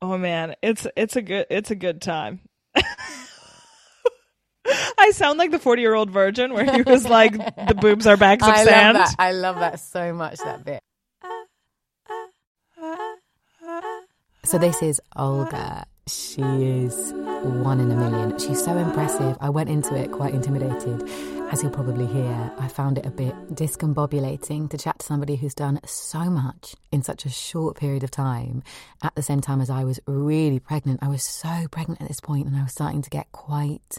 Oh man, it's it's a good it's a good time. I sound like the 40 year old virgin where he was like, the boobs are bags of I sand. love that. I love that so much, that bit. So this is Olga. She is one in a million. She's so impressive. I went into it quite intimidated. As you'll probably hear, I found it a bit discombobulating to chat to somebody who's done so much in such a short period of time. At the same time as I was really pregnant, I was so pregnant at this point and I was starting to get quite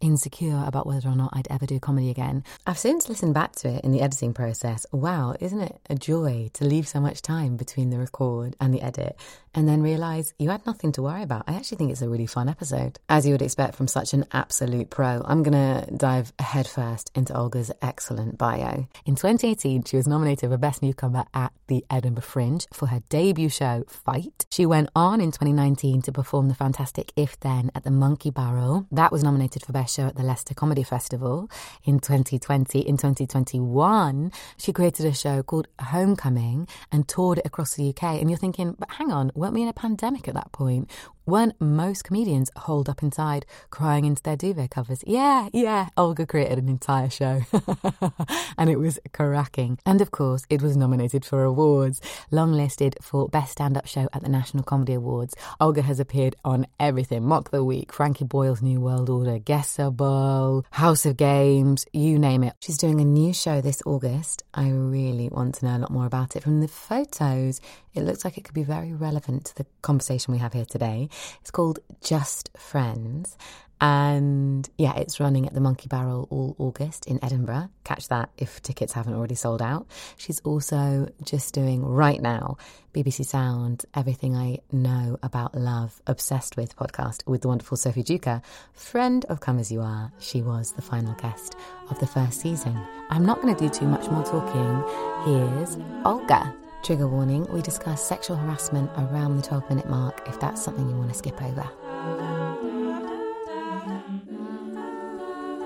insecure about whether or not I'd ever do comedy again. I've since listened back to it in the editing process. Wow, isn't it a joy to leave so much time between the record and the edit and then realise you had nothing to worry about? I actually think it's a really fun episode. As you would expect from such an absolute pro, I'm going to dive headfirst into Olga's excellent bio. In 2018, she was nominated for Best Newcomer at the Edinburgh Fringe for her debut show, Fight. She went on in 2019 to perform the fantastic If Then at the Monkey Barrel. That was nominated for Best Show at the Leicester Comedy Festival in 2020. In 2021, she created a show called Homecoming and toured it across the UK. And you're thinking, but hang on, weren't we in a pandemic at that point? Weren't most comedians holed up inside crying into their duvet covers? Yeah, yeah. Olga created an entire show and it was cracking. And of course, it was nominated for awards, longlisted for Best Stand Up Show at the National Comedy Awards. Olga has appeared on everything Mock the Week, Frankie Boyle's New World Order, Guessable, House of Games, you name it. She's doing a new show this August. I really want to know a lot more about it. From the photos, it looks like it could be very relevant to the conversation we have here today. It's called Just Friends. And yeah, it's running at the Monkey Barrel all August in Edinburgh. Catch that if tickets haven't already sold out. She's also just doing right now BBC Sound Everything I Know About Love Obsessed with podcast with the wonderful Sophie Duker, friend of Come As You Are. She was the final guest of the first season. I'm not going to do too much more talking. Here's Olga. Trigger warning we discuss sexual harassment around the 12 minute mark if that's something you want to skip over.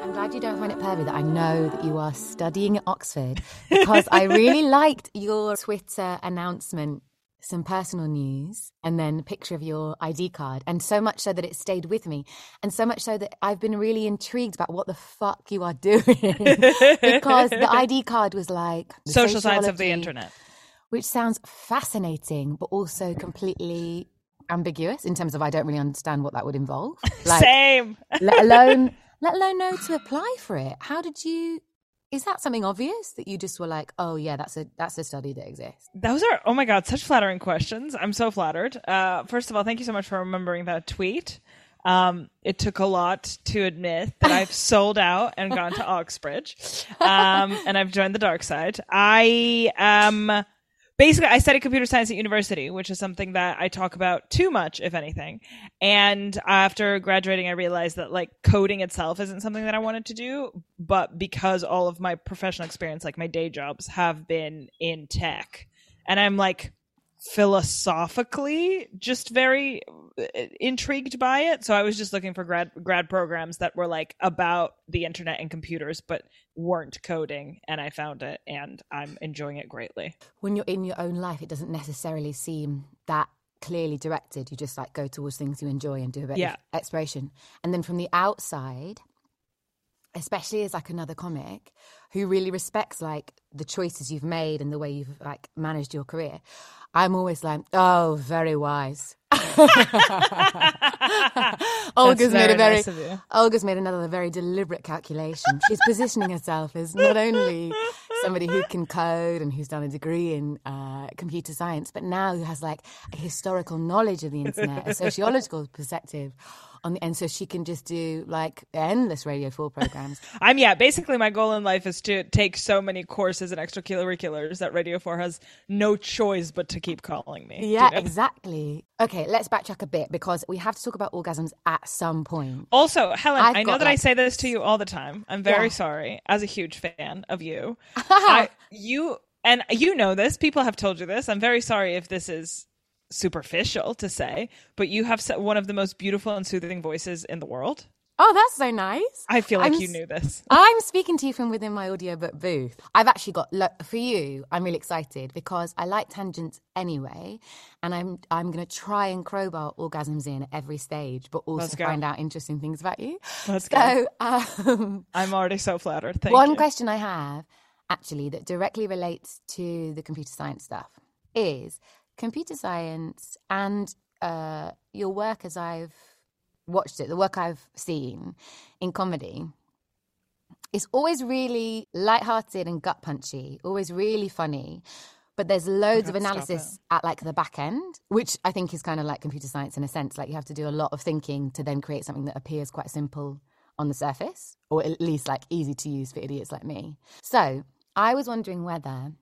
I'm glad you don't find it pervy that I know that you are studying at Oxford because I really liked your Twitter announcement. Some personal news and then a picture of your ID card, and so much so that it stayed with me, and so much so that I've been really intrigued about what the fuck you are doing because the ID card was like the Social science of the internet. Which sounds fascinating, but also completely ambiguous in terms of I don't really understand what that would involve. Like, Same. let alone let alone know to apply for it. How did you? Is that something obvious that you just were like, oh yeah, that's a that's a study that exists? Those are oh my god, such flattering questions. I'm so flattered. Uh, first of all, thank you so much for remembering that tweet. Um, it took a lot to admit that I've sold out and gone to Oxbridge, um, and I've joined the dark side. I um basically I studied computer science at university, which is something that I talk about too much, if anything. And after graduating, I realized that like coding itself isn't something that I wanted to do, but because all of my professional experience, like my day jobs, have been in tech, and I'm like philosophically just very uh, intrigued by it so i was just looking for grad grad programs that were like about the internet and computers but weren't coding and i found it and i'm enjoying it greatly When you're in your own life, it doesn't necessarily seem that clearly directed. You just like go towards things you enjoy and do a bit Yeah. of exploration. And then from the outside, especially as like another comic who really respects like the choices you've made and the way you've like managed your career, I'm always like, oh, very wise. Olga's made a very nice. Olga's made another very deliberate calculation. She's positioning herself as not only somebody who can code and who's done a degree in uh, computer science, but now who has like a historical knowledge of the internet, a sociological perspective on the, and so she can just do like endless Radio Four programs. i'm yeah basically my goal in life is to take so many courses and extracurriculars that radio 4 has no choice but to keep calling me Yeah, you know? exactly. Okay, let's backtrack a bit because we have to talk about orgasms at some point. Also, Helen, I've I know that I say this to you all the time. I'm very Yeah. sorry, as a huge fan of you. I, you and you know this. People have told you this. I'm very sorry if this is superficial to say, but you have one of the most beautiful and soothing voices in the world. Oh, that's so nice. I feel like I'm you knew this. I'm speaking to you from within my audiobook booth. I've actually got lo- for you. I'm really excited because I like tangents anyway, and I'm I'm going to try and crowbar orgasms in at every stage, but also find out interesting things about you. Let's go. Um, I'm already so flattered. Thank you. one you. question I have actually that directly relates to the computer science stuff is computer science and uh, your work as I've watched it, the work I've seen in comedy. It's always really light-hearted and gut punchy, always really funny. But there's loads of analysis at like the back end, which I think is kind of like computer science in a sense. Like you have to do a lot of thinking to then create something that appears quite simple on the surface, or at least like easy to use for idiots like me. So I was wondering whether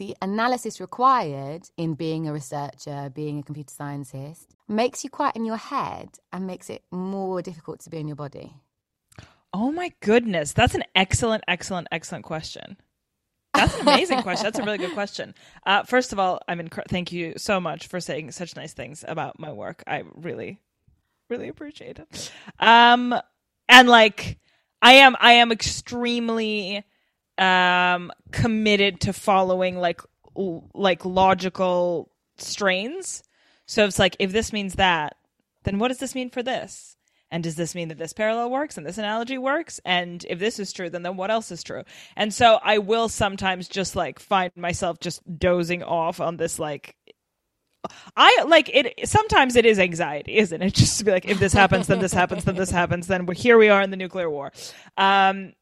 the analysis required in being a researcher, being a computer scientist, makes you quite in your head and makes it more difficult to be in your body. Oh my goodness, that's an excellent, excellent, excellent question. That's an amazing question. That's a really good question. Uh, first of all, I'm inc- thank you so much for saying such nice things about my work. I really, really appreciate it. Um, and like, I am, I am extremely um committed to following like l- like logical strains. So it's like if this means that, then what does this mean for this? And does this mean that this parallel works and this analogy works? And if this is true, then then what else is true? And so I will sometimes just like find myself just dozing off on this like I like it. Sometimes it is anxiety, isn't it? Just to be like, if this happens, then this happens, then this happens, then here we are in the nuclear war. Um,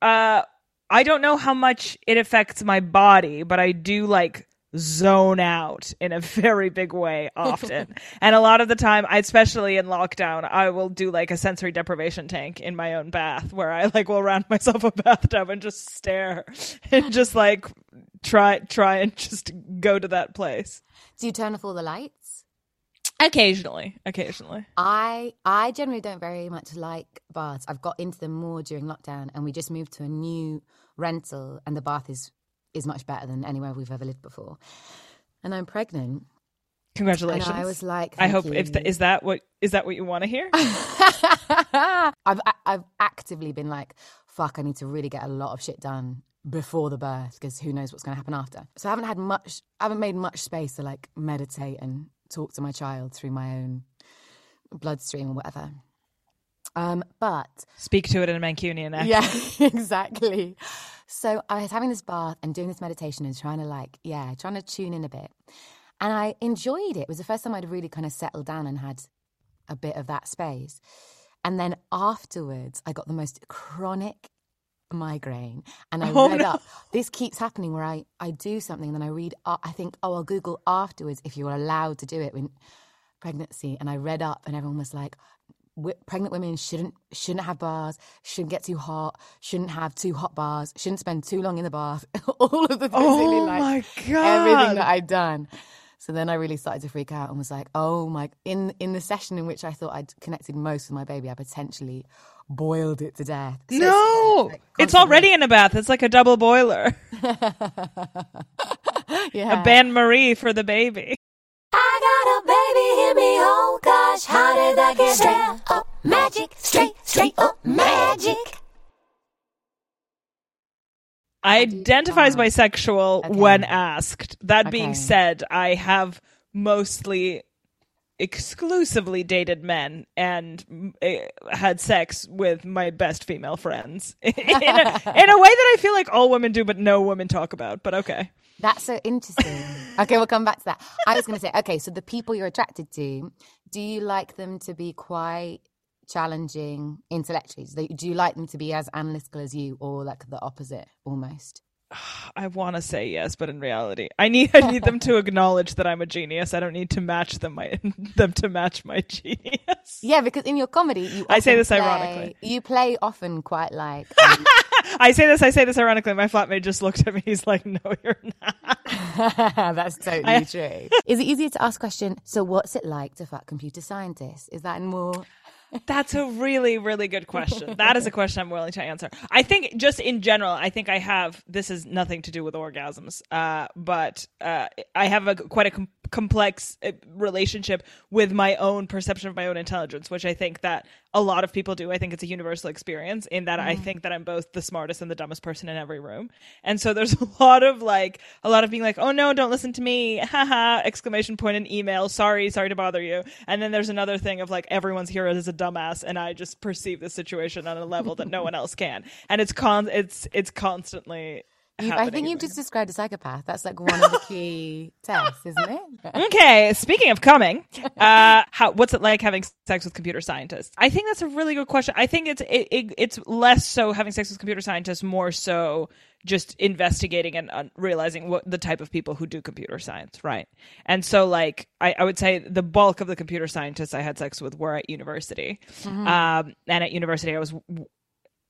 uh, I don't know how much it affects my body, but I do like zone out in a very big way often. and a lot of the time, especially in lockdown, I will do like a sensory deprivation tank in my own bath where I like will round myself a bathtub and just stare and just like try try and just go to that place. Do you turn off all the lights? Occasionally, occasionally. I I generally don't very much like baths. I've got into them more during lockdown, and we just moved to a new rental, and the bath is is much better than anywhere we've ever lived before. And I'm pregnant, Congratulations. and I was like, I hope if you. th- is that what is that what you want to hear? I've I've actively been like, fuck, I need to really get a lot of shit done before the birth because who knows what's going to happen after. So I haven't had much, I haven't made much space to like meditate and talk to my child through my own bloodstream or whatever. Um, but Speak to it in a Mancunian accent. yeah, exactly. So I was having this bath and doing this meditation and trying to like, yeah, trying to tune in a bit. And I enjoyed it. It was the first time I'd really kind of settled down and had a bit of that space. And then afterwards, I got the most chronic migraine and I Oh, read no. up. This keeps happening where I, I do something, then I read, I think, oh, I'll Google afterwards if you're allowed to do it when pregnancy. And I read up and everyone was like, pregnant women shouldn't shouldn't have bars, shouldn't get too hot, shouldn't have too hot bars, shouldn't spend too long in the bath. All of the things Oh like my everything that I'd done. So then I really started to freak out and was like, oh my! In in the session in which I thought I'd connected most with my baby, I potentially boiled it to death. So it's- no, like it's already in a bath. It's like a double boiler. yeah. A bain-marie for the baby. I got a baby in me, oh gosh, how did that get there? Up magic, straight, straight up magic. I identify as bisexual Okay. when asked. That being said, I have mostly exclusively dated men and eh, had sex with my best female friends in a, in a way that I feel like all women do, but no women talk about. But okay. That's so interesting. okay, we'll come back to that. I was going to say, okay, so the people you're attracted to, do you like them to be quite challenging intellectually? Do you like them to be as analytical as you, or like the opposite almost? I want to say yes, but in reality, I need I need them to acknowledge that I'm a genius. I don't need to match them my them to match my genius. Yeah, because in your comedy, you I say this play- ironically. You play often quite like. um, I say this, I say this ironically. My flatmate just looked at me. He's like, "No, you're not." That's totally true. Is it easier to ask question? So, what's it like to fuck computer scientists? Is that more? That's a really, really good question. That is a question I'm willing to answer. I think just in general, I think I have. This has nothing to do with orgasms, uh, but uh, I have a quite a com- complex uh, relationship with my own perception of my own intelligence, which I think that a lot of people do. I think it's a universal experience in that I mm-hmm. think that I'm both the smartest and the dumbest person in every room. And so there's a lot of like, a lot of being like, oh no, don't listen to me, haha, exclamation point in email, sorry, sorry to bother you. And then there's another thing of like, everyone's here is a dumbass, and I just perceive the situation on a level that no one else can. And it's con, it's it's constantly. You, I think you've just described a psychopath. That's like one of the key tests, isn't it? Okay, speaking of coming, uh, how what's it like having sex with computer scientists? I think that's a really good question. I think it's it, it, it's less so having sex with computer scientists, more so just investigating and uh, realizing what the type of people who do computer science, right? And so, like, I, I would say the bulk of the computer scientists I had sex with were at university, um, and at university I was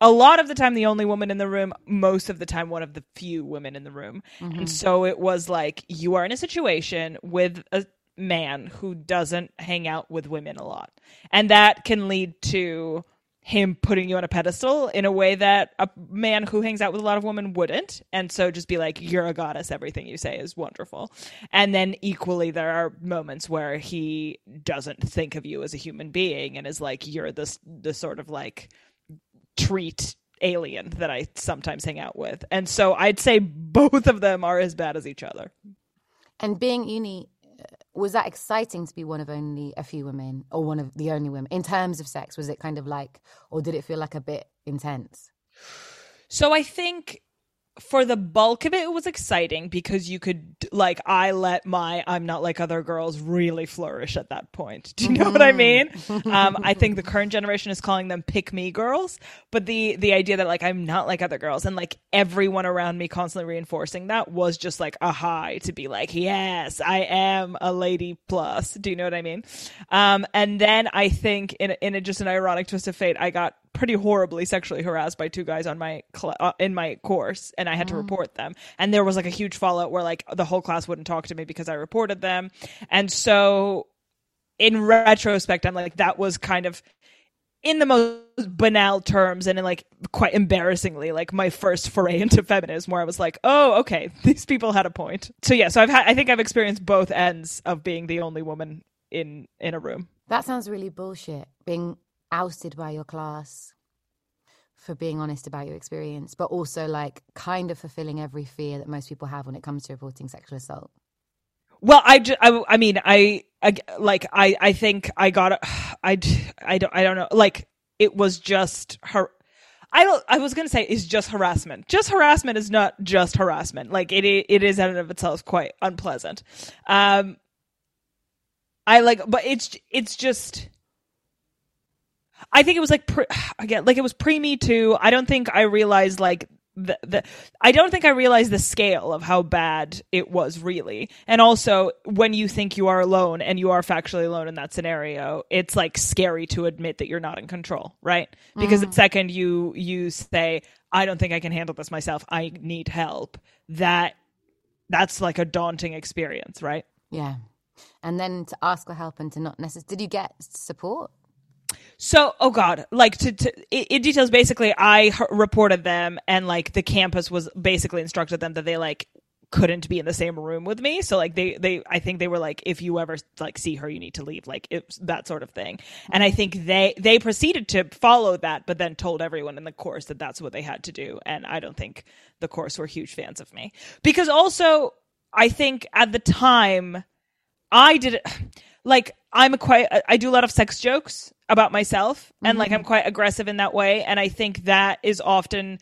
a lot of the time the only woman in the room most of the time one of the few women in the room. And mm-hmm. so it was like you are in a situation with a man who doesn't hang out with women a lot. And that can lead to him putting you on a pedestal in a way that a man who hangs out with a lot of women wouldn't. And so just be like you're a goddess. Everything you say is wonderful. And then equally there are moments where he doesn't think of you as a human being and is like you're this the sort of like treat alien that I sometimes hang out with. And so I'd say both of them are as bad as each other. And being uni, uh, was that exciting to be one of only a few women or one of the only women in terms of sex? Was it kind of like, or did it feel like a bit intense? So I think for the bulk of it, it was exciting because you could, like, I let my I'm not like other girls really flourish at that point. Do you know what I mean? Um, I think the current generation is calling them pick me girls, but the the idea that like I'm not like other girls and like everyone around me constantly reinforcing that was just like a high to be like, yes, I am a lady plus. Do you know what I mean? Um, and then I think in in a, just an ironic twist of fate, I got pretty horribly sexually harassed by two guys on my cl- uh, in my course and I had to report them. And there was like a huge fallout where like the whole class wouldn't talk to me because I reported them. And so in retrospect I'm like that was kind of in the most banal terms and in like quite embarrassingly like my first foray into feminism where I was like oh okay these people had a point. So yeah so I've had I think I've experienced both ends of being the only woman in in a room. That sounds really bullshit. Being ousted by your class for being honest about your experience, but also like kind of fulfilling every fear that most people have when it comes to reporting sexual assault. Well, I, ju- I, I mean, I, I, like, I, I think I got, I, I don't, I don't know. Like, it was just her. I don't. I was gonna say is just harassment. Just harassment is not just harassment. Like it, it is in and of itself quite unpleasant. Um, I like, but it's, it's just. I think it was like pre- again, like it was pre Me Too. I don't think I realized like the, the I don't think I realized the scale of how bad it was really. And also, when you think you are alone and you are factually alone in that scenario, it's like scary to admit that you're not in control, right? Because the second you you say, "I don't think I can handle this myself. I need help," that that's like a daunting experience, right? Yeah. And then to ask for help and to not necessarily. Did you get support? So, oh god, like to, to it, it details basically I reported them and like the campus was basically instructed them that they like couldn't be in the same room with me. So like they they I think they were like if you ever like see her you need to leave like it's that sort of thing. And I think they they proceeded to follow that but then told everyone in the course that that's what they had to do and I don't think the course were huge fans of me. Because also I think at the time I did it like I'm a quite I do a lot of sex jokes about myself and like mm-hmm. I'm quite aggressive in that way. And I think that is often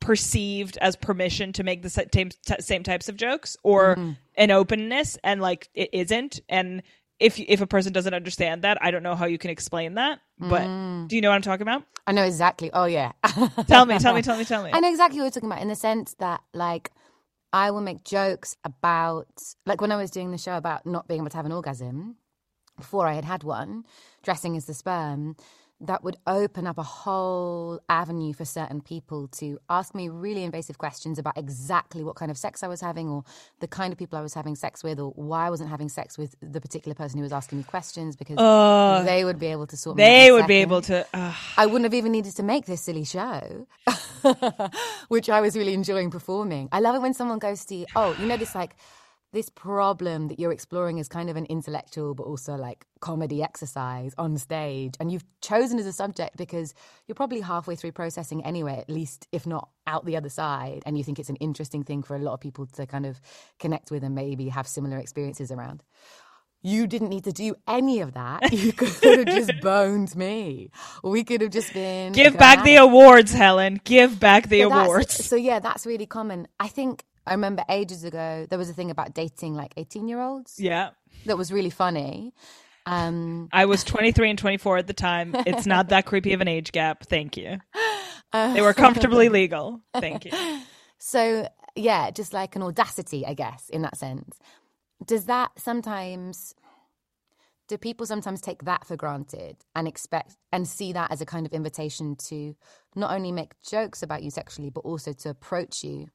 perceived as permission to make the same same types of jokes or mm-hmm. an openness. And like it isn't. And if if a person doesn't understand that I don't know how you can explain that. But mm. do you know what I'm talking about? I know exactly. Oh, yeah. tell me tell me tell me tell me. I know exactly what you're talking about in the sense that, like, I will make jokes about, like, when I was doing the show about not being able to have an orgasm before I had had one, dressing as the sperm, that would open up a whole avenue for certain people to ask me really invasive questions about exactly what kind of sex I was having or the kind of people I was having sex with or why I wasn't having sex with the particular person who was asking me questions because they would be able to sort me they would be able to uh, I wouldn't have even needed to make this silly show, which I was really enjoying performing. I love it when someone goes to, oh, you know, this like this problem that you're exploring is kind of an intellectual but also like comedy exercise on stage and you've chosen as a subject because you're probably halfway through processing anyway at least if not out the other side and you think it's an interesting thing for a lot of people to kind of connect with and maybe have similar experiences around you didn't need to do any of that. You could have just boned me. We could have just been Give back the going at it. awards, Helen. Give back the So awards. So yeah, that's really common. I think I remember ages ago there was a thing about dating like 18 year olds Yeah. that was really funny. Um, I was 23 and 24 at the time. It's not that creepy of an age gap. Thank you. They were comfortably legal. Thank you. so yeah, just like an audacity, I guess, in that sense. Does that sometimes do people sometimes take that for granted and expect and see that as a kind of invitation to not only make jokes about you sexually but also to approach you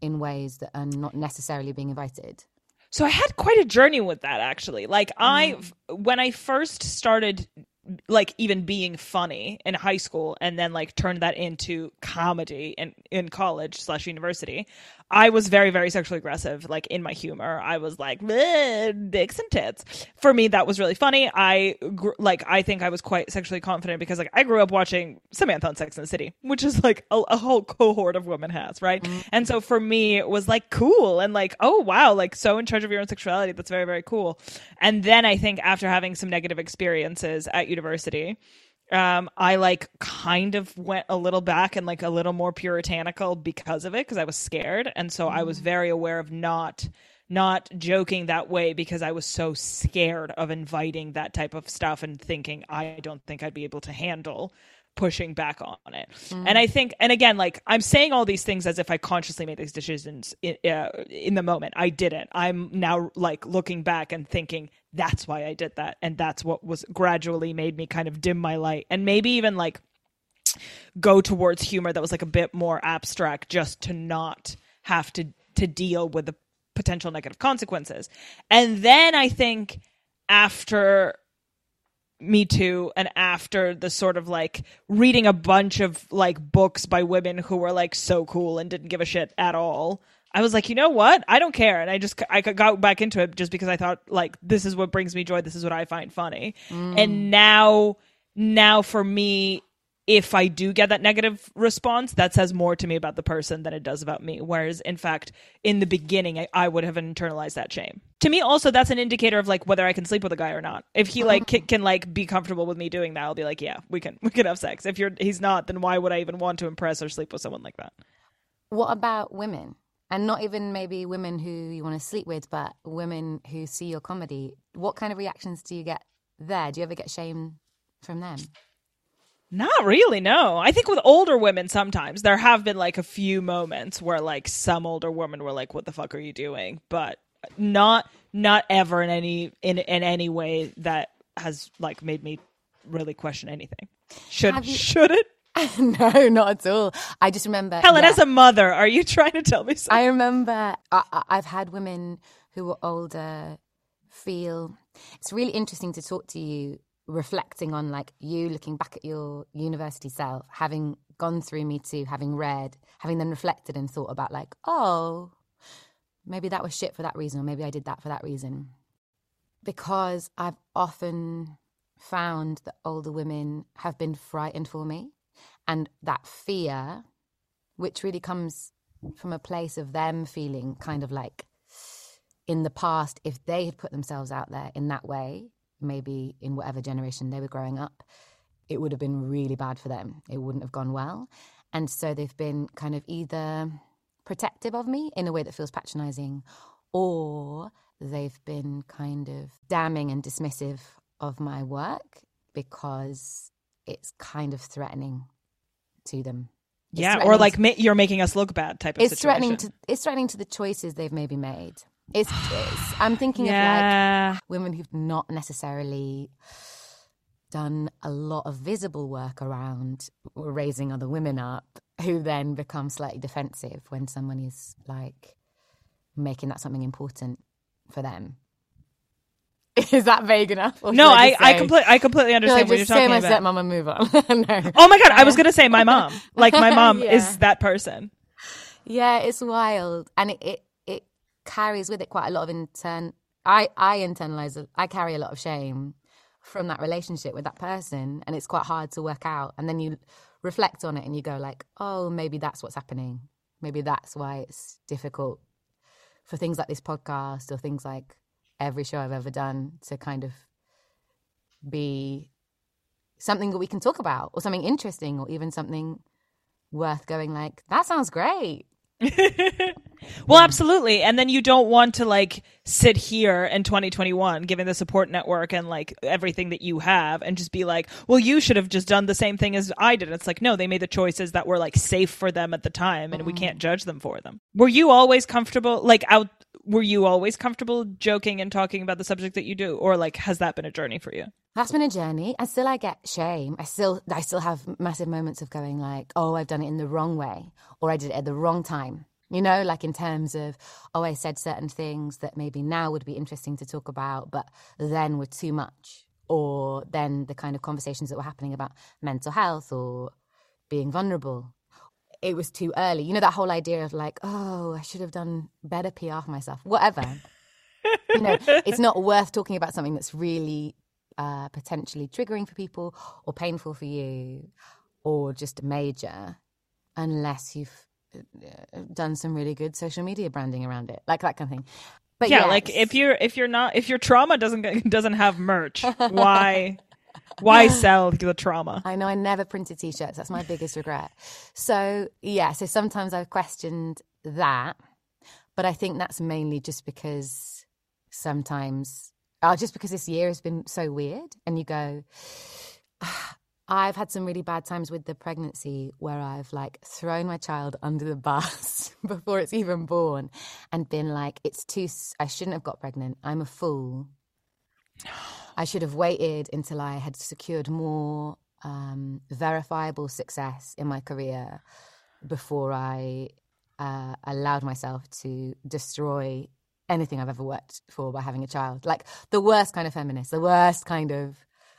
in ways that are not necessarily being invited? So I had quite a journey with that actually. Like I mm. when I first started like even being funny in high school and then like turned that into comedy in in college slash university i was very very sexually aggressive like in my humor. I was like "Bleh, dicks and tits. For me that was really funny. I gr- like i think i was quite sexually confident because like i grew up watching samantha on sex and the city which is like a, a whole cohort of women has right? Mm-hmm. And so for me it was like cool and like oh wow like so in charge of your own sexuality. That's very very cool. And then i think after having some negative experiences at university um i like kind of went a little back and like a little more puritanical because of it because i was scared. And so i was very aware of not not joking that way because i was so scared of inviting that type of stuff and thinking i don't think i'd be able to handle pushing back on it. And I think, and again, like I'm saying all these things as if I consciously made these decisions in, uh, in the moment. I didn't. I'm now like looking back and thinking that's why I did that, and that's what was gradually made me kind of dim my light, and maybe even like go towards humor that was like a bit more abstract, just to not have to to deal with the potential negative consequences. And then I think after me Too and after the sort of like reading a bunch of like books by women who were like so cool and didn't give a shit at all i was like you know what? I don't care. And i just i got back into it just because i thought like this is what brings me joy this is what i find funny. Mm. And now now for me if I do get that negative response, that says more to me about the person than it does about me. Whereas, in fact, in the beginning, I, I would have internalized that shame. To me, also, that's an indicator of like whether I can sleep with a guy or not. If he like uh-huh. can, can like be comfortable with me doing that, I'll be like, yeah, we can we can have sex. If you're he's not, then why would I even want to impress or sleep with someone like that? What about women? And not even maybe women who you want to sleep with, but women who see your comedy. What kind of reactions do you get there? Do you ever get shame from them? Not really, no. I think with older women sometimes there have been like a few moments where like some older women were like, "What the fuck are you doing?" But not not ever in any in in any way that has like made me really question anything. Should you- should it? no, not at all. I just remember. Helen, yeah. as a mother, are you trying to tell me something? I remember I, I- I've had women who were older feel it's really interesting to talk to you reflecting on like you looking back at your university self having gone through me too having read having then reflected and thought about like oh maybe that was shit for that reason or maybe i did that for that reason. Because i've often found that older women have been frightened for me and that fear which really comes from a place of them feeling kind of like in the past, if they had put themselves out there in that way, maybe in whatever generation they were growing up, it would have been really bad for them. It wouldn't have gone well. And so they've been kind of either protective of me in a way that feels patronizing, or they've been kind of damning and dismissive of my work because it's kind of threatening to them. It's yeah, or like to- ma- you're making us look bad type of it's situation. threatening to it's threatening to the choices they've maybe made. It's, it's I'm thinking of like women who've not necessarily done a lot of visible work around raising other women up, who then become slightly defensive when someone is like making that something important for them. Is that vague enough? No, I I, say- completely I completely I understand what you're talking about. just say my stepmom and move on. no. Oh my god, I was gonna say my mom. Like my mom Yeah. is that person. Yeah, it's wild, and it it carries with it quite a lot of intern. I I internalize. I carry a lot of shame from that relationship with that person, and it's quite hard to work out. And then you reflect on it, and you go like, oh, maybe that's what's happening. Maybe that's why it's difficult for things like this podcast or things like every show I've ever done to kind of be something that we can talk about or something interesting or even something worth going like that sounds great well, absolutely. And then you don't want to like sit here in 2021, given the support network and like everything that you have, and just be like, well, you should have just done the same thing as I did. It's like, no, they made the choices that were like safe for them at the time, and we mm. can't judge them for them. Were you always comfortable, like out? Were you always comfortable joking and talking about the subject that you do, or like has that been a journey for you? that's been a journey. And still i get shame. I still i still have massive moments of going like oh i've done it in the wrong way or i did it at the wrong time. You know like in terms of oh i said certain things that maybe now would be interesting to talk about but then were too much or then the kind of conversations that were happening about mental health or being vulnerable it was too early. You know that whole idea of like oh i should have done better pr for myself. Whatever. You know it's not worth talking about something that's really uh, potentially triggering for people or painful for you or just major unless you've uh, done some really good social media branding around it like that kind of thing. But yeah, yes. like if you're if you're not if your trauma doesn't doesn't have merch, why why sell the trauma? I know I never printed t-shirts. That's my biggest regret. So yeah, so sometimes I've questioned that, but I think that's mainly just because sometimes, oh, just because this year has been so weird, and you go, I've had some really bad times with the pregnancy where I've like thrown my child under the bus before it's even born, and been like, it's too. I shouldn't have got pregnant. I'm a fool. I should have waited until I had secured more um, verifiable success in my career before I uh, allowed myself to destroy anything I've ever worked for by having a child. Like the worst kind of feminist, the worst kind of.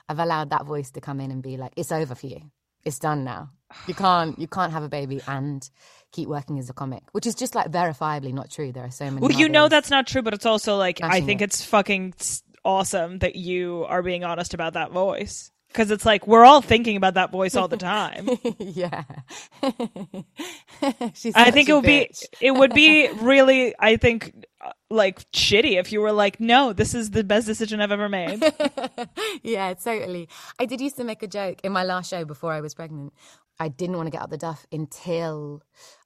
I've allowed that voice to come in and be like, "It's over for you. It's done now. You can't. You can't have a baby and keep working as a comic," which is just like verifiably not true. There are so many. Well, you know that's not true, but it's also like I think it. it's fucking awesome that you are being honest about that voice because it's like we're all thinking about that voice all the time. yeah. I think it would be it would be really I think Uh, like shitty if you were like no this is the best decision I've ever made. yeah, totally. I did used to make a joke in my last show before I was pregnant. I didn't want to get out the duff until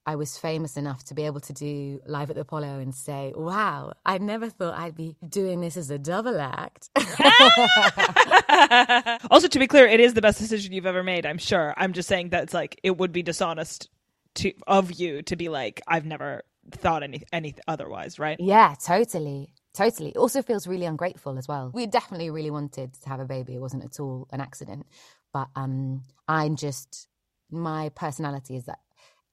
I was famous enough to be able to do live at the Apollo and say, "Wow, I never thought I'd be doing this as a double act." also to be clear it is the best decision you've ever made I'm sure. I'm just saying that it's like it would be dishonest to of you to be like I've never thought any any otherwise, right? yeah, totally. Totally. It also feels really ungrateful as well. We definitely really wanted to have a baby. It wasn't at all an accident. But um I'm just my personality is that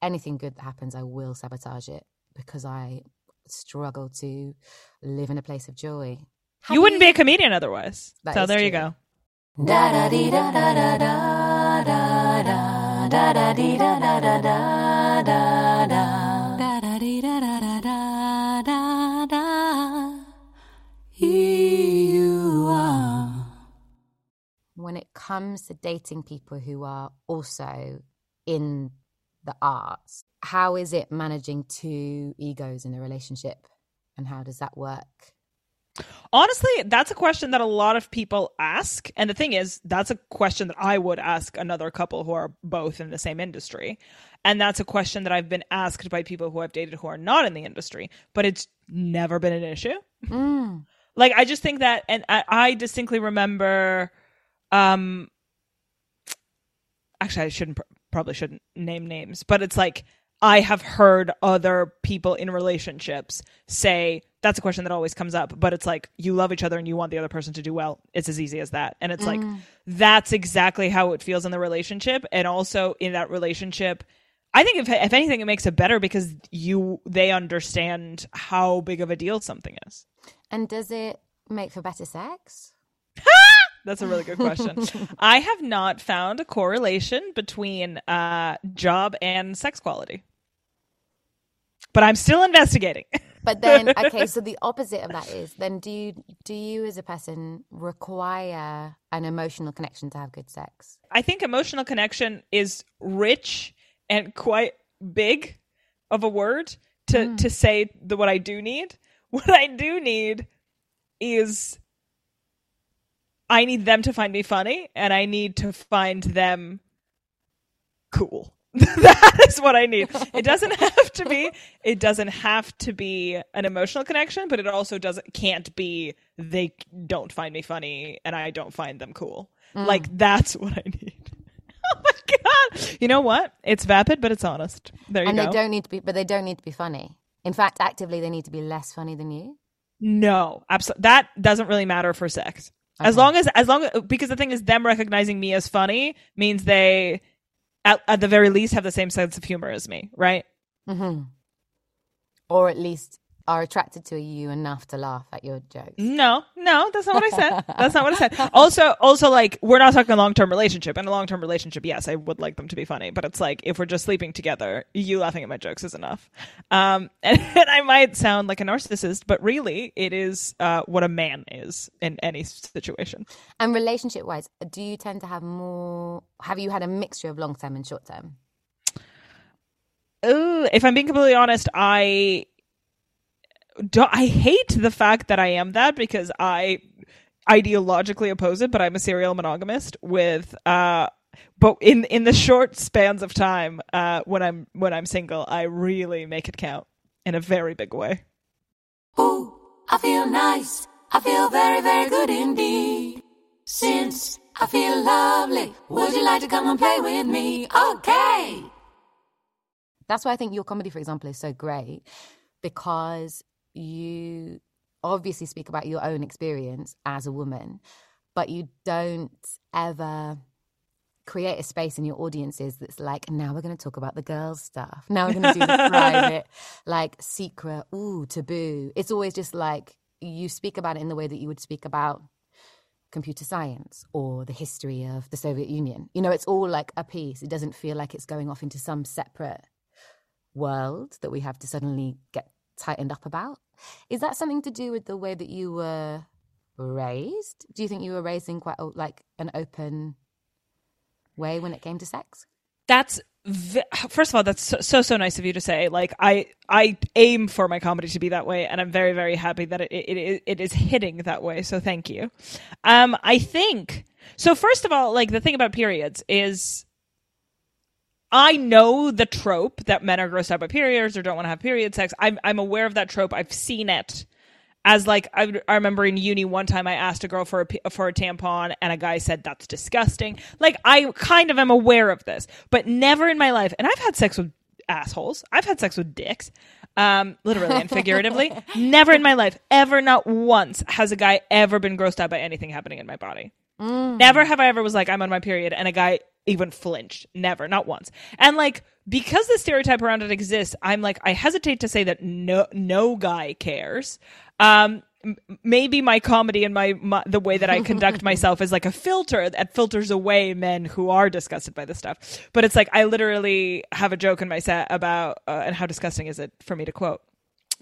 anything good that happens I will sabotage it because I struggle to live in a place of joy. Have you wouldn't be a comedian otherwise. That so is there you true. go. Comes to dating people who are also in the arts, how is it managing two egos in a relationship? And how does that work? Honestly, that's a question that a lot of people ask. And the thing is, that's a question that I would ask another couple who are both in the same industry. And that's a question that I've been asked by people who I've dated who are not in the industry, but it's never been an issue. Mm. Like, I just think that, and I, I distinctly remember, um, actually, I shouldn't, probably shouldn't name names, but it's like, I have heard other people in relationships say that's a question that always comes up, but it's like you love each other and you want the other person to do well. It's as easy as that. And it's like that's exactly how it feels in the relationship. And also in that relationship, I think if if anything, it makes it better because you they understand how big of a deal something is. And does it make for better sex? That's a really good question. I have not found a correlation between uh, job and sex quality, but I'm still investigating. But then, okay, so the opposite of that is then do you do you as a person require an emotional connection to have good sex? I think emotional connection is rich and quite big of a word to to say the what I do need. What I do need is I need them to find me funny and I need to find them cool. that is what I need. It doesn't have to be it doesn't have to be an emotional connection, but it also doesn't can't be they don't find me funny and I don't find them cool. Mm. Like that's what I need. Oh my god. You know what? It's vapid, but it's honest. There you and go. they don't need to be, but they don't need to be funny. In fact, actively, they need to be less funny than you. No, absolutely. That doesn't really matter for sex. As long as, as long because the thing is, them recognizing me as funny means they, at, at the very least, have the same sense of humor as me, right? hmm Or at least are attracted to you enough to laugh at your jokes. No, no, that's not what I said. That's not what I said. Also, also, like, we're not talking a long term relationship. In a long term relationship, yes, I would like them to be funny, but it's like if we're just sleeping together, you laughing at my jokes is enough. Um, and, and I might sound like a narcissist, but really, it is uh, what a man is in any situation. And relationship wise, do you tend to have more? Have you had a mixture of long term and short term? Ooh, if I'm being completely honest, I I hate the fact that I am that because I ideologically oppose it, but I'm a serial monogamist with uh but in in the short spans of time uh when I'm when I'm single, I really make it count in a very big way. Ooh, I feel nice. I feel very, very good indeed. Since I feel lovely, would you like to come and play with me? Okay. That's why I think your comedy, for example, is so great because you obviously speak about your own experience as a woman, but you don't ever create a space in your audiences that's like, now we're going to talk about the girls' stuff. Now we're going to do the private, like secret, ooh, taboo. It's always just like you speak about it in the way that you would speak about computer science or the history of the Soviet Union. You know, it's all like a piece. It doesn't feel like it's going off into some separate world that we have to suddenly get tightened up about. Is that something to do with the way that you were raised? Do you think you were raised in quite like an open way when it came to sex? That's first of all, that's so, so nice of you to say. Like I I aim for my comedy to be that way, and I'm very very happy that it it, it, it is hitting that way. So thank you. Um, I think so. First of all, like the thing about periods is. I know the trope that men are grossed out by periods or don't want to have period sex. I'm I'm aware of that trope. I've seen it as like I, I remember in uni one time I asked a girl for a for a tampon and a guy said that's disgusting. Like I kind of am aware of this, but never in my life. And I've had sex with assholes. I've had sex with dicks, um, literally and figuratively. never in my life, ever, not once, has a guy ever been grossed out by anything happening in my body. Never have I ever was like I'm on my period and a guy even flinched. Never, not once. And like because the stereotype around it exists, I'm like I hesitate to say that no no guy cares. Um m- maybe my comedy and my, my the way that I conduct myself is like a filter that filters away men who are disgusted by this stuff. But it's like I literally have a joke in my set about uh, and how disgusting is it for me to quote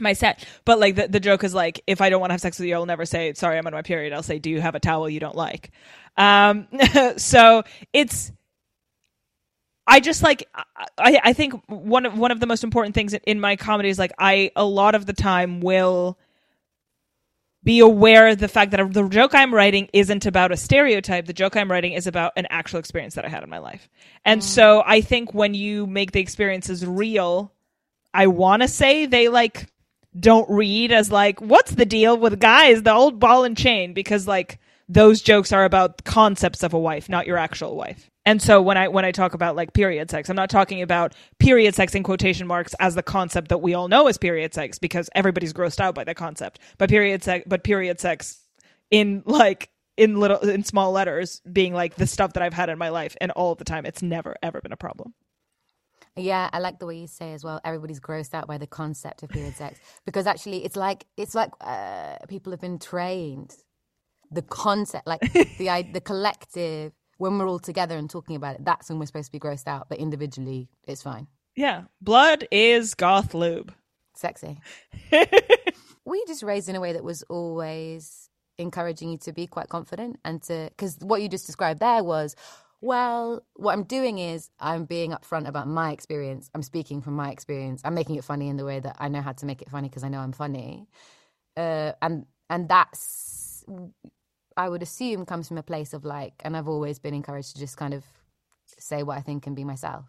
my set. But like the, the joke is like, if I don't want to have sex with you, I'll never say, sorry, I'm on my period. I'll say, do you have a towel you don't like? Um, so it's, I just like, I, I think one of, one of the most important things in my comedy is like, I, a lot of the time will be aware of the fact that the joke I'm writing isn't about a stereotype. The joke I'm writing is about an actual experience that I had in my life. And mm. so I think when you make the experiences real, I want to say they like don't read as like what's the deal with guys the old ball and chain because like those jokes are about concepts of a wife not your actual wife and so when i when i talk about like period sex i'm not talking about period sex in quotation marks as the concept that we all know as period sex because everybody's grossed out by that concept but period sex but period sex in like in little in small letters being like the stuff that i've had in my life and all the time it's never ever been a problem Yeah, I like the way you say as well. Everybody's grossed out by the concept of period sex because actually, it's like it's like uh, people have been trained. The concept, like the i- the collective, when we're all together and talking about it, that's when we're supposed to be grossed out. But individually, it's fine. yeah blood is goth lube Sexy. Were you just raised in a way that was always encouraging you to be quite confident and to, because what you just described there was, well, what I'm doing is I'm being upfront about my experience. I'm speaking from my experience. I'm making it funny in the way that I know how to make it funny because I know I'm funny. Uh, and and that's I would assume comes from a place of like, and I've always been encouraged to just kind of say what I think and be myself.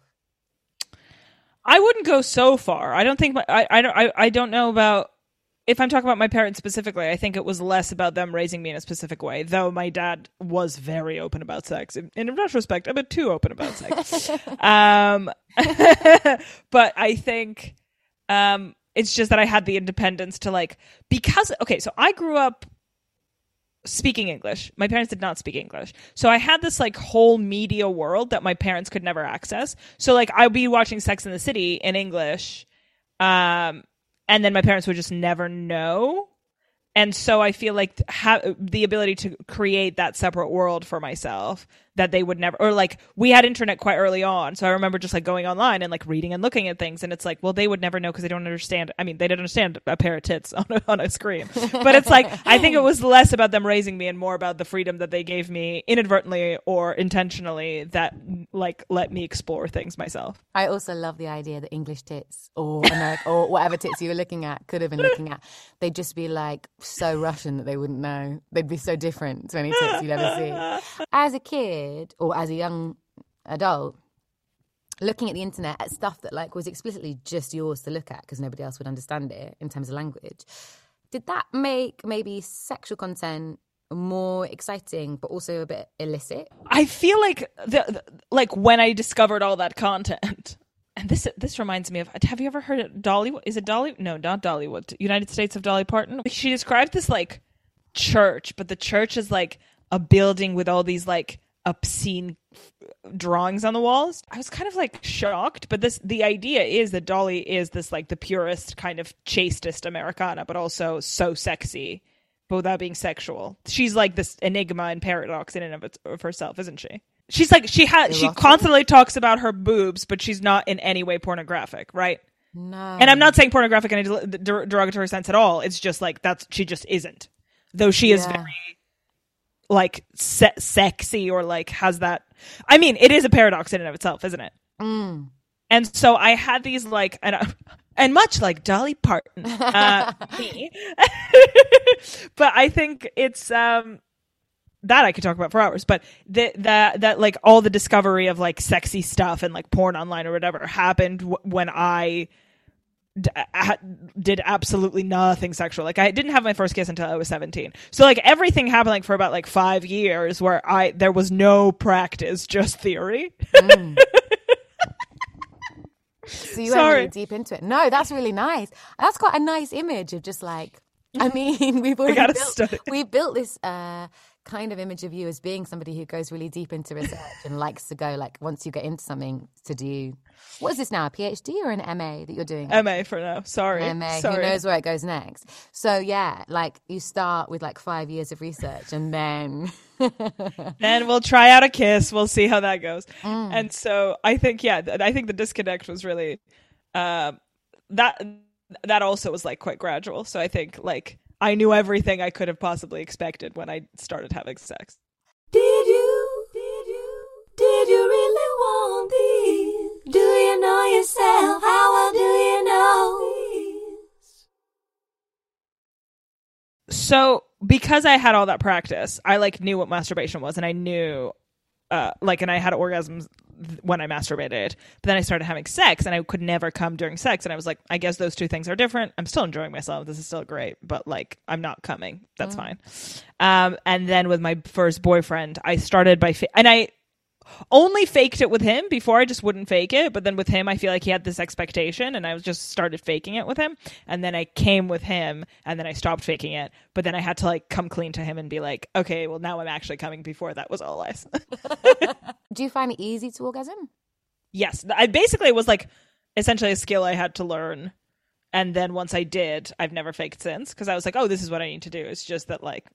I wouldn't go so far. I don't think my, I I don't I, I don't know about if I'm talking about my parents specifically. I think it was less about them raising me in a specific way. Though my dad was very open about sex. In, in retrospect, a bit too open about sex. um, but I think um, it's just that I had the independence to like because okay. So I grew up speaking English. My parents did not speak English. So I had this like whole media world that my parents could never access. So like I'd be watching Sex in the City in English um and then my parents would just never know. And so I feel like ha- the ability to create that separate world for myself that they would never or like we had internet quite early on. So i remember just like going online and like reading and looking at things. And it's like well they would never know because they don't understand i mean they didn't understand a pair of tits on a, on a screen. But it's like i think it was less about them raising me and more about the freedom that they gave me inadvertently or intentionally that like let me explore things myself. I also love the idea that English tits or American or whatever tits you were looking at could have been looking at, they'd just be like so Russian that they wouldn't know. They'd be so different to any tits you'd ever see. As a kid or as a young adult, looking at the internet at stuff that like was explicitly just yours to look at because nobody else would understand it in terms of language, did that make maybe sexual content more exciting but also a bit illicit? I feel like the, the- like when I discovered all that content. And this this reminds me of have you ever heard of Dolly is it Dolly no not Dollywood United States of Dolly Parton she described this like church but the church is like a building with all these like obscene drawings on the walls I was kind of like shocked but this the idea is that Dolly is this like the purest kind of chastest Americana but also so sexy but without being sexual. She's like this enigma and paradox in and of, it, of herself, isn't she? She's like she has she constantly talks about her boobs, but she's not in any way pornographic, right? No. And I'm not saying pornographic in a derogatory sense at all. It's just like that's she just isn't, though she is Yeah. very like se- sexy or like has that. I mean, it is a paradox in and of itself, isn't it? Mm. And so I had these like, and I, and much like Dolly Parton, uh, me. but I think it's um that I could talk about for hours. But the that that like all the discovery of like sexy stuff and like porn online or whatever happened w- when I. D- uh, uh, did absolutely nothing sexual. Like I didn't have my first kiss until I was 17. So like everything happened like for about like 5 years where I there was no practice, just theory. Mm. So you Sorry. went really deep into it. No, that's really nice. That's quite a nice image of just like. I mean, we've already built, study. we built this uh, kind of image of you as being somebody who goes really deep into research and likes to go like once you get into something to do. What is this now? A PhD or an MA that you're doing? MA for now. Sorry. MA. Sorry. Who knows where it goes next? So yeah, like you start with like five years of research, and then then we'll try out a kiss. We'll see how that goes. Mm. And so I think, yeah, I think the disconnect was really uh, that. That also was like quite gradual. So I think like I knew everything I could have possibly expected when I started having sex. Did you? Did you? Did you really want this? Do you know yourself? How well do you know so because I had all that practice, I like knew what masturbation was, and I knew, uh, like, and I had orgasms when I masturbated. But then I started having sex, and I could never come during sex, and I was like, I guess those two things are different. I'm still enjoying myself. This is still great, but like, I'm not coming. That's fine. Um, and then with my first boyfriend, I started by, fa- and I only faked it with him before I just wouldn't fake it. But then with him, I feel like he had this expectation and I was just started faking it with him. And then I came with him and then I stopped faking it. But then I had to like come clean to him and be like, okay, well now I'm actually coming before that was all lies. do you find it easy to orgasm? yes. I basically it was like essentially a skill I had to learn. And then once I did, I've never faked since because I was like, oh, this is what I need to do. It's just that like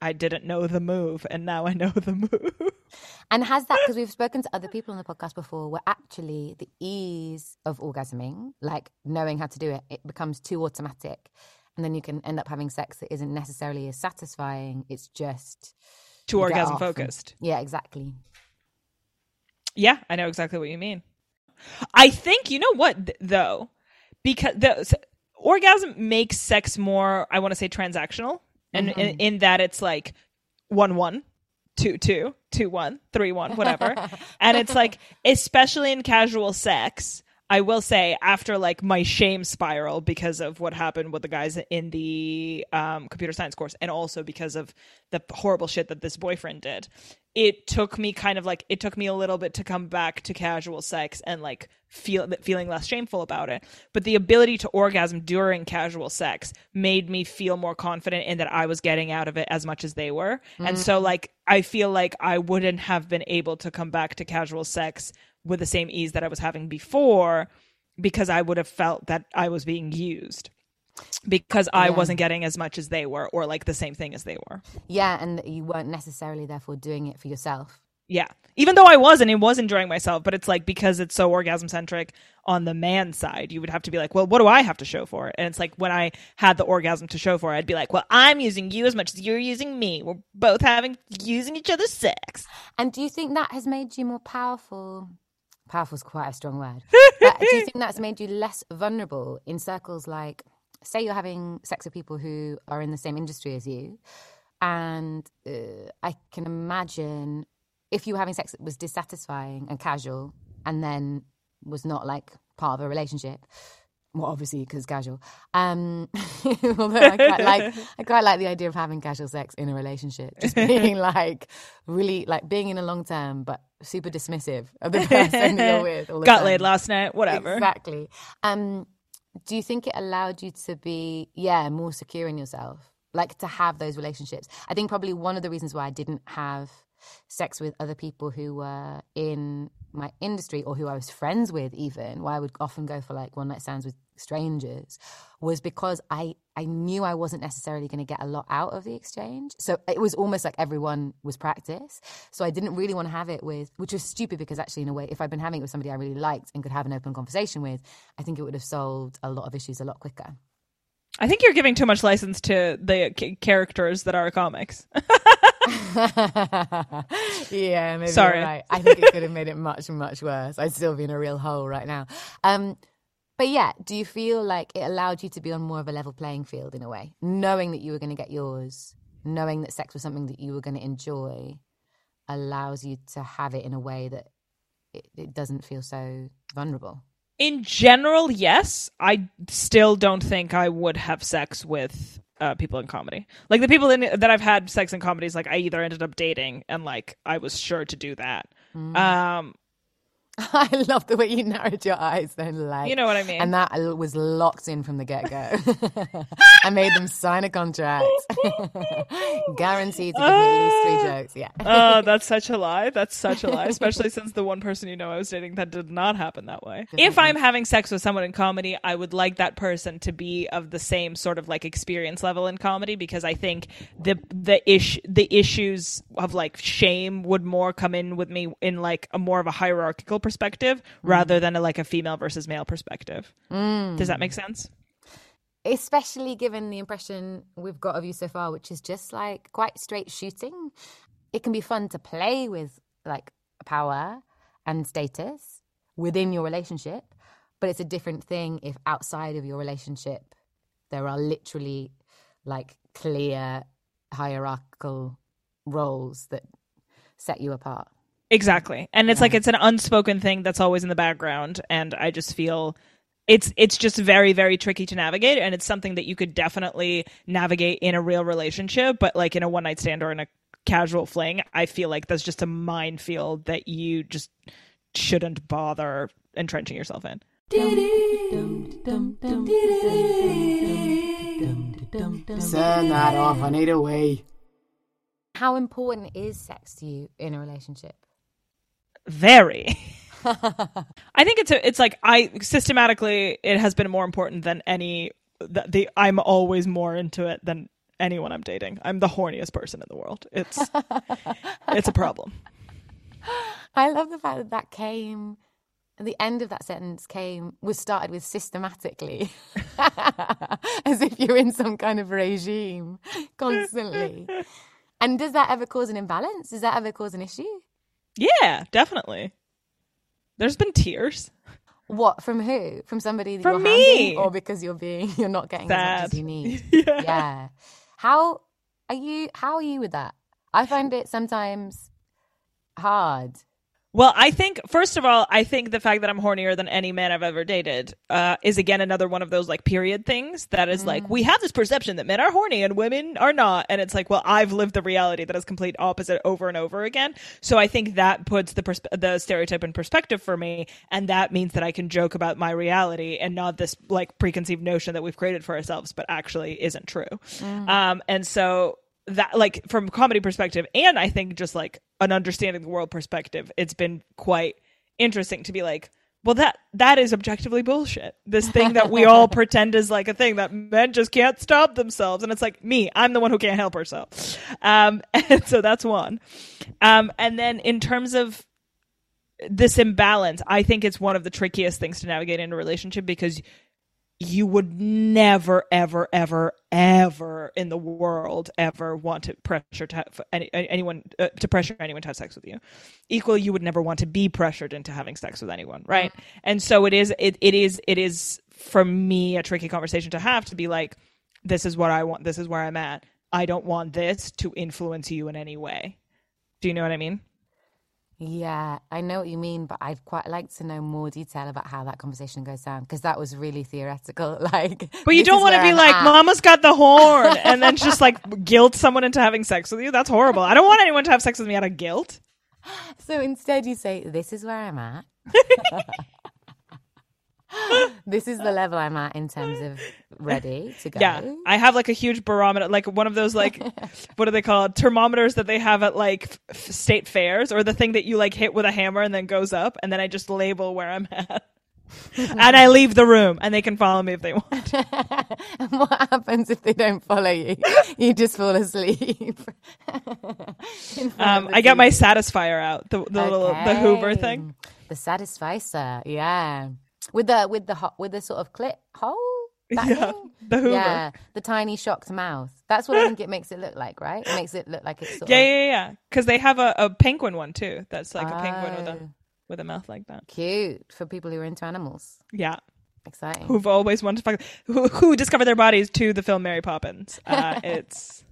I didn't know the move, and now I know the move. And has that because we've spoken to other people on the podcast before, where actually the ease of orgasming, like knowing how to do it, it becomes too automatic, and then you can end up having sex that isn't necessarily as satisfying. It's just Too orgasm off and- focused. yeah, exactly. Yeah, I know exactly what you mean. I think you know what th- though, because the orgasm makes sex more. I want to say transactional, and in, mm-hmm. in that it's like one one, two two, two one, three one, whatever, and it's like especially in casual sex. I will say after like my shame spiral because of what happened with the guys in the um, computer science course, and also because of the horrible shit that this boyfriend did. It took me kind of like it took me a little bit to come back to casual sex and like feel feeling less shameful about it. But the ability to orgasm during casual sex made me feel more confident in that I was getting out of it as much as they were. And so like I feel like I wouldn't have been able to come back to casual sex with the same ease that I was having before because I would have felt that I was being used because I Yeah. wasn't getting as much as they were or like the same thing as they were. Yeah, and you weren't necessarily therefore doing it for yourself. Yeah. Even though I was and it was enjoying myself, but it's like because it's so orgasm centric on the man side, you would have to be like, well, what do I have to show for it? And it's like when I had the orgasm to show for it, I'd be like, well, I'm using you as much as you're using me. We're both having using each other's sex. And do you think that has made you more powerful? Powerful is quite a strong word. but do you think that's made you less vulnerable in circles like, say, you're having sex with people who are in the same industry as you? And uh, I can imagine if you were having sex that was dissatisfying and casual and then was not like part of a relationship. Well, obviously, because casual. Um, although I quite like, I quite like the idea of having casual sex in a relationship, just being like really like being in a long term, but super dismissive of the person you're with. All Got laid last night, whatever. Exactly. Um, do you think it allowed you to be, yeah, more secure in yourself? Like to have those relationships? I think probably one of the reasons why I didn't have sex with other people who were in my industry or who I was friends with, even, why I would often go for like one night stands with strangers, was because I, I knew I wasn't necessarily going to get a lot out of the exchange. So it was almost like everyone was practice. So I didn't really want to have it with, which was stupid because actually, in a way, if I'd been having it with somebody I really liked and could have an open conversation with, I think it would have solved a lot of issues a lot quicker. I think you're giving too much license to the c- characters that are comics. yeah, maybe Sorry. you're right. I think it could have made it much, much worse. I'd still be in a real hole right now. Um, but yeah, do you feel like it allowed you to be on more of a level playing field in a way, knowing that you were going to get yours, knowing that sex was something that you were going to enjoy, allows you to have it in a way that it, it doesn't feel so vulnerable. In general, yes. I still don't think I would have sex with uh, people in comedy. Like the people in, that I've had sex in comedies, like I either ended up dating and like I was sure to do that. Um, I love the way you narrowed your eyes then, like you know what I mean? And that was locked in from the get go. I made them sign a contract, guaranteed to give me at least three ah. jokes. Yeah. oh, that's such a lie. That's such a lie, especially since the one person you know I was dating that did not happen that way. If I'm having sex with someone in comedy, I would like that person to be of the same sort of like experience level in comedy because I think the the ish the issues of like shame would more come in with me in like a more of a hierarchical perspective mm. rather than a, like a female versus male perspective. Mm. Does that make sense? Especially given the impression we've got of you so far, which is just like quite straight shooting. It can be fun to play with like power and status within your relationship, but it's a different thing if outside of your relationship there are literally like clear hierarchical roles that set you apart. Exactly. And it's like it's an unspoken thing that's always in the background and I just feel it's it's just very very tricky to navigate and it's something that you could definitely navigate in a real relationship but like in a one night stand or in a casual fling I feel like that's just a minefield that you just shouldn't bother entrenching yourself in. Turn that off. I need a wee. How important is sex to you in a relationship? Very. I think it's a, it's like I systematically it has been more important than any the, the I'm always more into it than anyone I'm dating. I'm the horniest person in the world. It's it's a problem. I love the fact that that came. The end of that sentence came was started with systematically, as if you're in some kind of regime constantly. And does that ever cause an imbalance? Does that ever cause an issue? Yeah, definitely. There's been tears. What from who? From somebody that From you're me. handing, or because you're being you're not getting as much as you need. yeah. yeah. How are you? How are you with that? I find it sometimes hard. Well, I think first of all, I think the fact that I'm hornier than any man I've ever dated uh, is again another one of those like period things that is like we have this perception that men are horny and women are not, and it's like, well, I've lived the reality that is complete opposite over and over again. So I think that puts the pers- the stereotype in perspective for me, and that means that I can joke about my reality and not this like preconceived notion that we've created for ourselves, but actually isn't true. Um, and so that like from a comedy perspective and i think just like an understanding the world perspective it's been quite interesting to be like well that that is objectively bullshit. This thing that we all pretend is like a thing that men just can't stop themselves. And it's like me i'm the one who can't help herself. Um and so that's one. Um and then in terms of this imbalance i think it's one of the trickiest things to navigate in a relationship because you would never, ever, ever, ever in the world ever want to pressure to any, anyone uh, to pressure anyone to have sex with you. Equally, you would never want to be pressured into having sex with anyone, right? And so it is. It, it is. It is for me a tricky conversation to have to be like, this is what I want. This is where I'm at. I don't want this to influence you in any way. Do you know what I mean? Yeah, I know what you mean, but I'd quite like to know more detail about how that conversation goes down because that was really theoretical. Like, But you don't want to be I'm like, at. "Mama's got the horn," and then just like guilt someone into having sex with you. That's horrible. I don't want anyone to have sex with me out of guilt. So instead, you say, "This is where I'm at." this is the level I'm at in terms of ready to go. Yeah, I have like a huge barometer, like one of those like what do they call it? Thermometers that they have at like f- state fairs, or the thing that you like hit with a hammer and then goes up, and then I just label where I'm at. and I leave the room, and they can follow me if they want. and what happens if they don't follow you? You just fall asleep. Um, I get my Satisfyer out, the, the little the Hoover thing. The satisficer, yeah. With the with the with the sort of clit hole. Yeah, thing? the Hoover. Yeah, the tiny shocked mouth. That's what I think it makes it look like, right? It makes it look like it's sort Yeah, of yeah, yeah. Because they have a, a penguin one too. That's like a penguin with a Oh. with a mouth like that. cute for people who are into animals. Yeah, Exciting. who've always wanted to fuck, who, who discovered their bodies to the film Mary Poppins. Uh, it's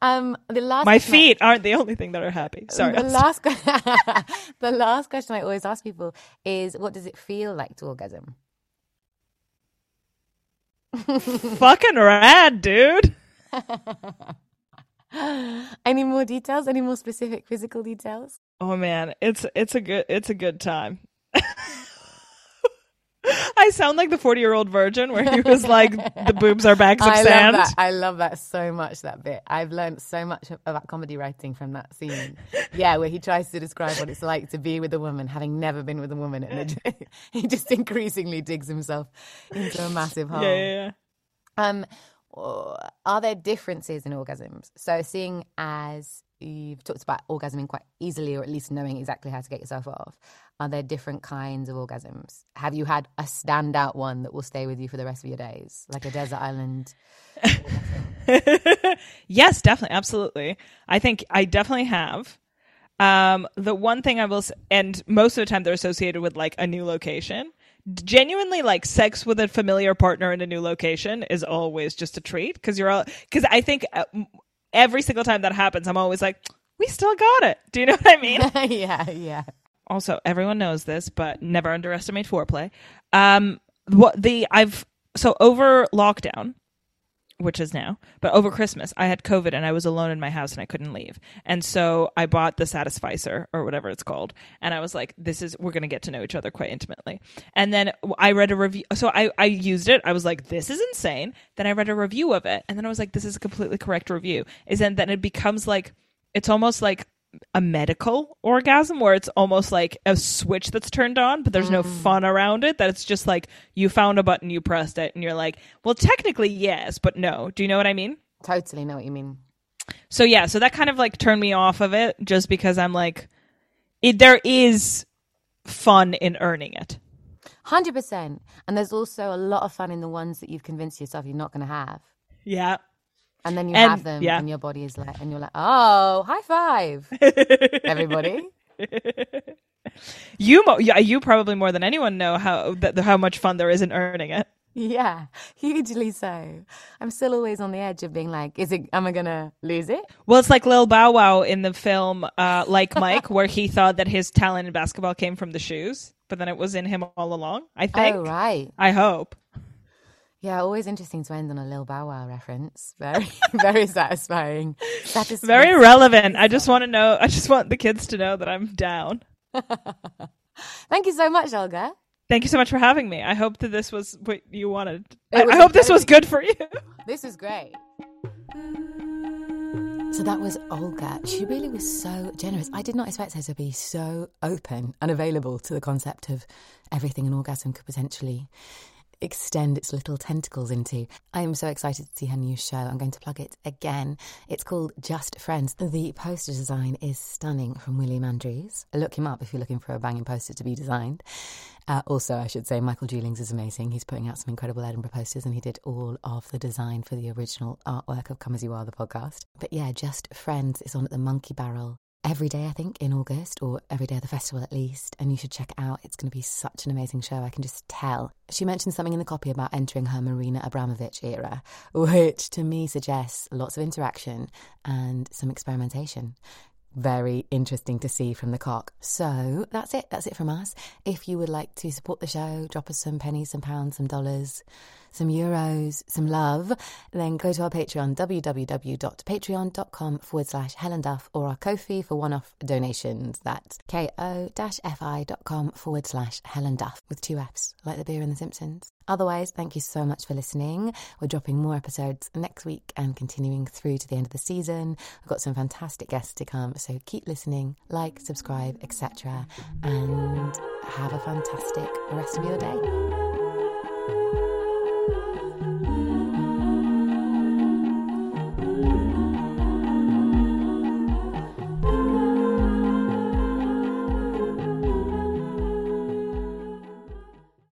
Um, the last my question I- feet aren't the only thing that are happy. Sorry, The last, the last question I always ask people is, "What does it feel like to orgasm?" fucking rad, dude. Any more details? Any more specific physical details? Oh man, it's it's a good it's a good time. I sound like the forty year old virgin where he was like, "The boobs are bags of I sand." love that. I love that so much. That bit. I've learned so much about comedy writing from that scene. Yeah, where he tries to describe what it's like to be with a woman, having never been with a woman, and it, he just increasingly digs himself into a massive hole. Yeah, yeah, yeah. Um, are there differences in orgasms? So, seeing as you've talked about orgasming quite easily, or at least knowing exactly how to get yourself off, are there different kinds of orgasms? Have you had a standout one that will stay with you for the rest of your days, like a desert island? yes, definitely, absolutely. I think I definitely have. Um, the one thing I will, s- and most of the time they're associated with like a new location. Genuinely, like sex with a familiar partner in a new location is always just a treat because you're all. Because I think uh, every single time that happens, I'm always like, we still got it. Do you know what I mean? yeah, yeah. also everyone knows this but never underestimate foreplay um what the i've so over lockdown which is now but over christmas i had covid and i was alone in my house and i couldn't leave. And so i bought the satisficer or whatever it's called. And i was like this is we're going to get to know each other quite intimately. And then i read a review so I, I used it. I was like this is insane. Then i read a review of it. And then i was like this is a completely correct review. Is then then it becomes like it's almost like a medical orgasm where it's almost like a switch that's turned on, but there's no mm. fun around it. That it's just like you found a button, you pressed it, and you're like, well, technically, yes, but no. Do you know what I mean? Totally know what you mean. So yeah, so that kind of like turned me off of it just because I'm like, it, there is fun in earning it. Hundred percent. And there's also a lot of fun in the ones that you've convinced yourself you're not going to have, Yeah. And then you And- have them, yeah. and your body is like, and you're like, oh, high five, everybody. You, mo- yeah, you probably more than anyone know how that how much fun there is in earning it. Yeah, hugely so. I'm still always on the edge of being like, is it? Am I gonna lose it? Well, it's like Lil Bow Wow in the film uh, Like Mike, where he thought that his talent in basketball came from the shoes, but then it was in him all along. I think. Oh right. I hope. Yeah, always interesting to end on a Lil Bow Wow reference. Very, very satisfying. Satisfying. Very relevant. I just want to know. I just want the kids to know that I'm down. Thank you so much, Olga. Thank you so much for having me. I hope that this was what you wanted. I, I hope this was good for you. This is great. So that was Olga. She really was so generous. I did not expect her to be so open and available to the concept of everything an orgasm could potentially extend its little tentacles into. I am so excited to see her new show. I'm going to plug it again. It's called Just Friends. The poster design is stunning from William Andrews. Look him up if you're looking for a banging poster to be designed. Uh, also, I should say, Michael Dewlings is amazing. He's putting out some incredible Edinburgh posters and he did all of the design for the original artwork of Come As You Are, the podcast. But yeah, Just Friends is on at the Monkey Barrel every day, I think, in August, or every day of the festival at least. And you should check it out. It's going to be such an amazing show. I can just tell. She mentioned something in the copy about entering her Marina Abramović era, which to me suggests lots of interaction and some experimentation. Very interesting to see from the cock. So that's it. That's it from us. If you would like to support the show, drop us some pennies, some pounds, some dollars, some euros, some love, then go to our Patreon, www.patreon.com forward slash Helen Duff, or our Ko-fi for one off donations. That's ko-fi.com forward slash Helen Duff with two Fs, like the beer in The Simpsons. Otherwise, thank you so much for listening. We're dropping more episodes next week and continuing through to the end of the season. I've got some fantastic guests to come, so keep listening, like, subscribe, etc. And have a fantastic rest of your day.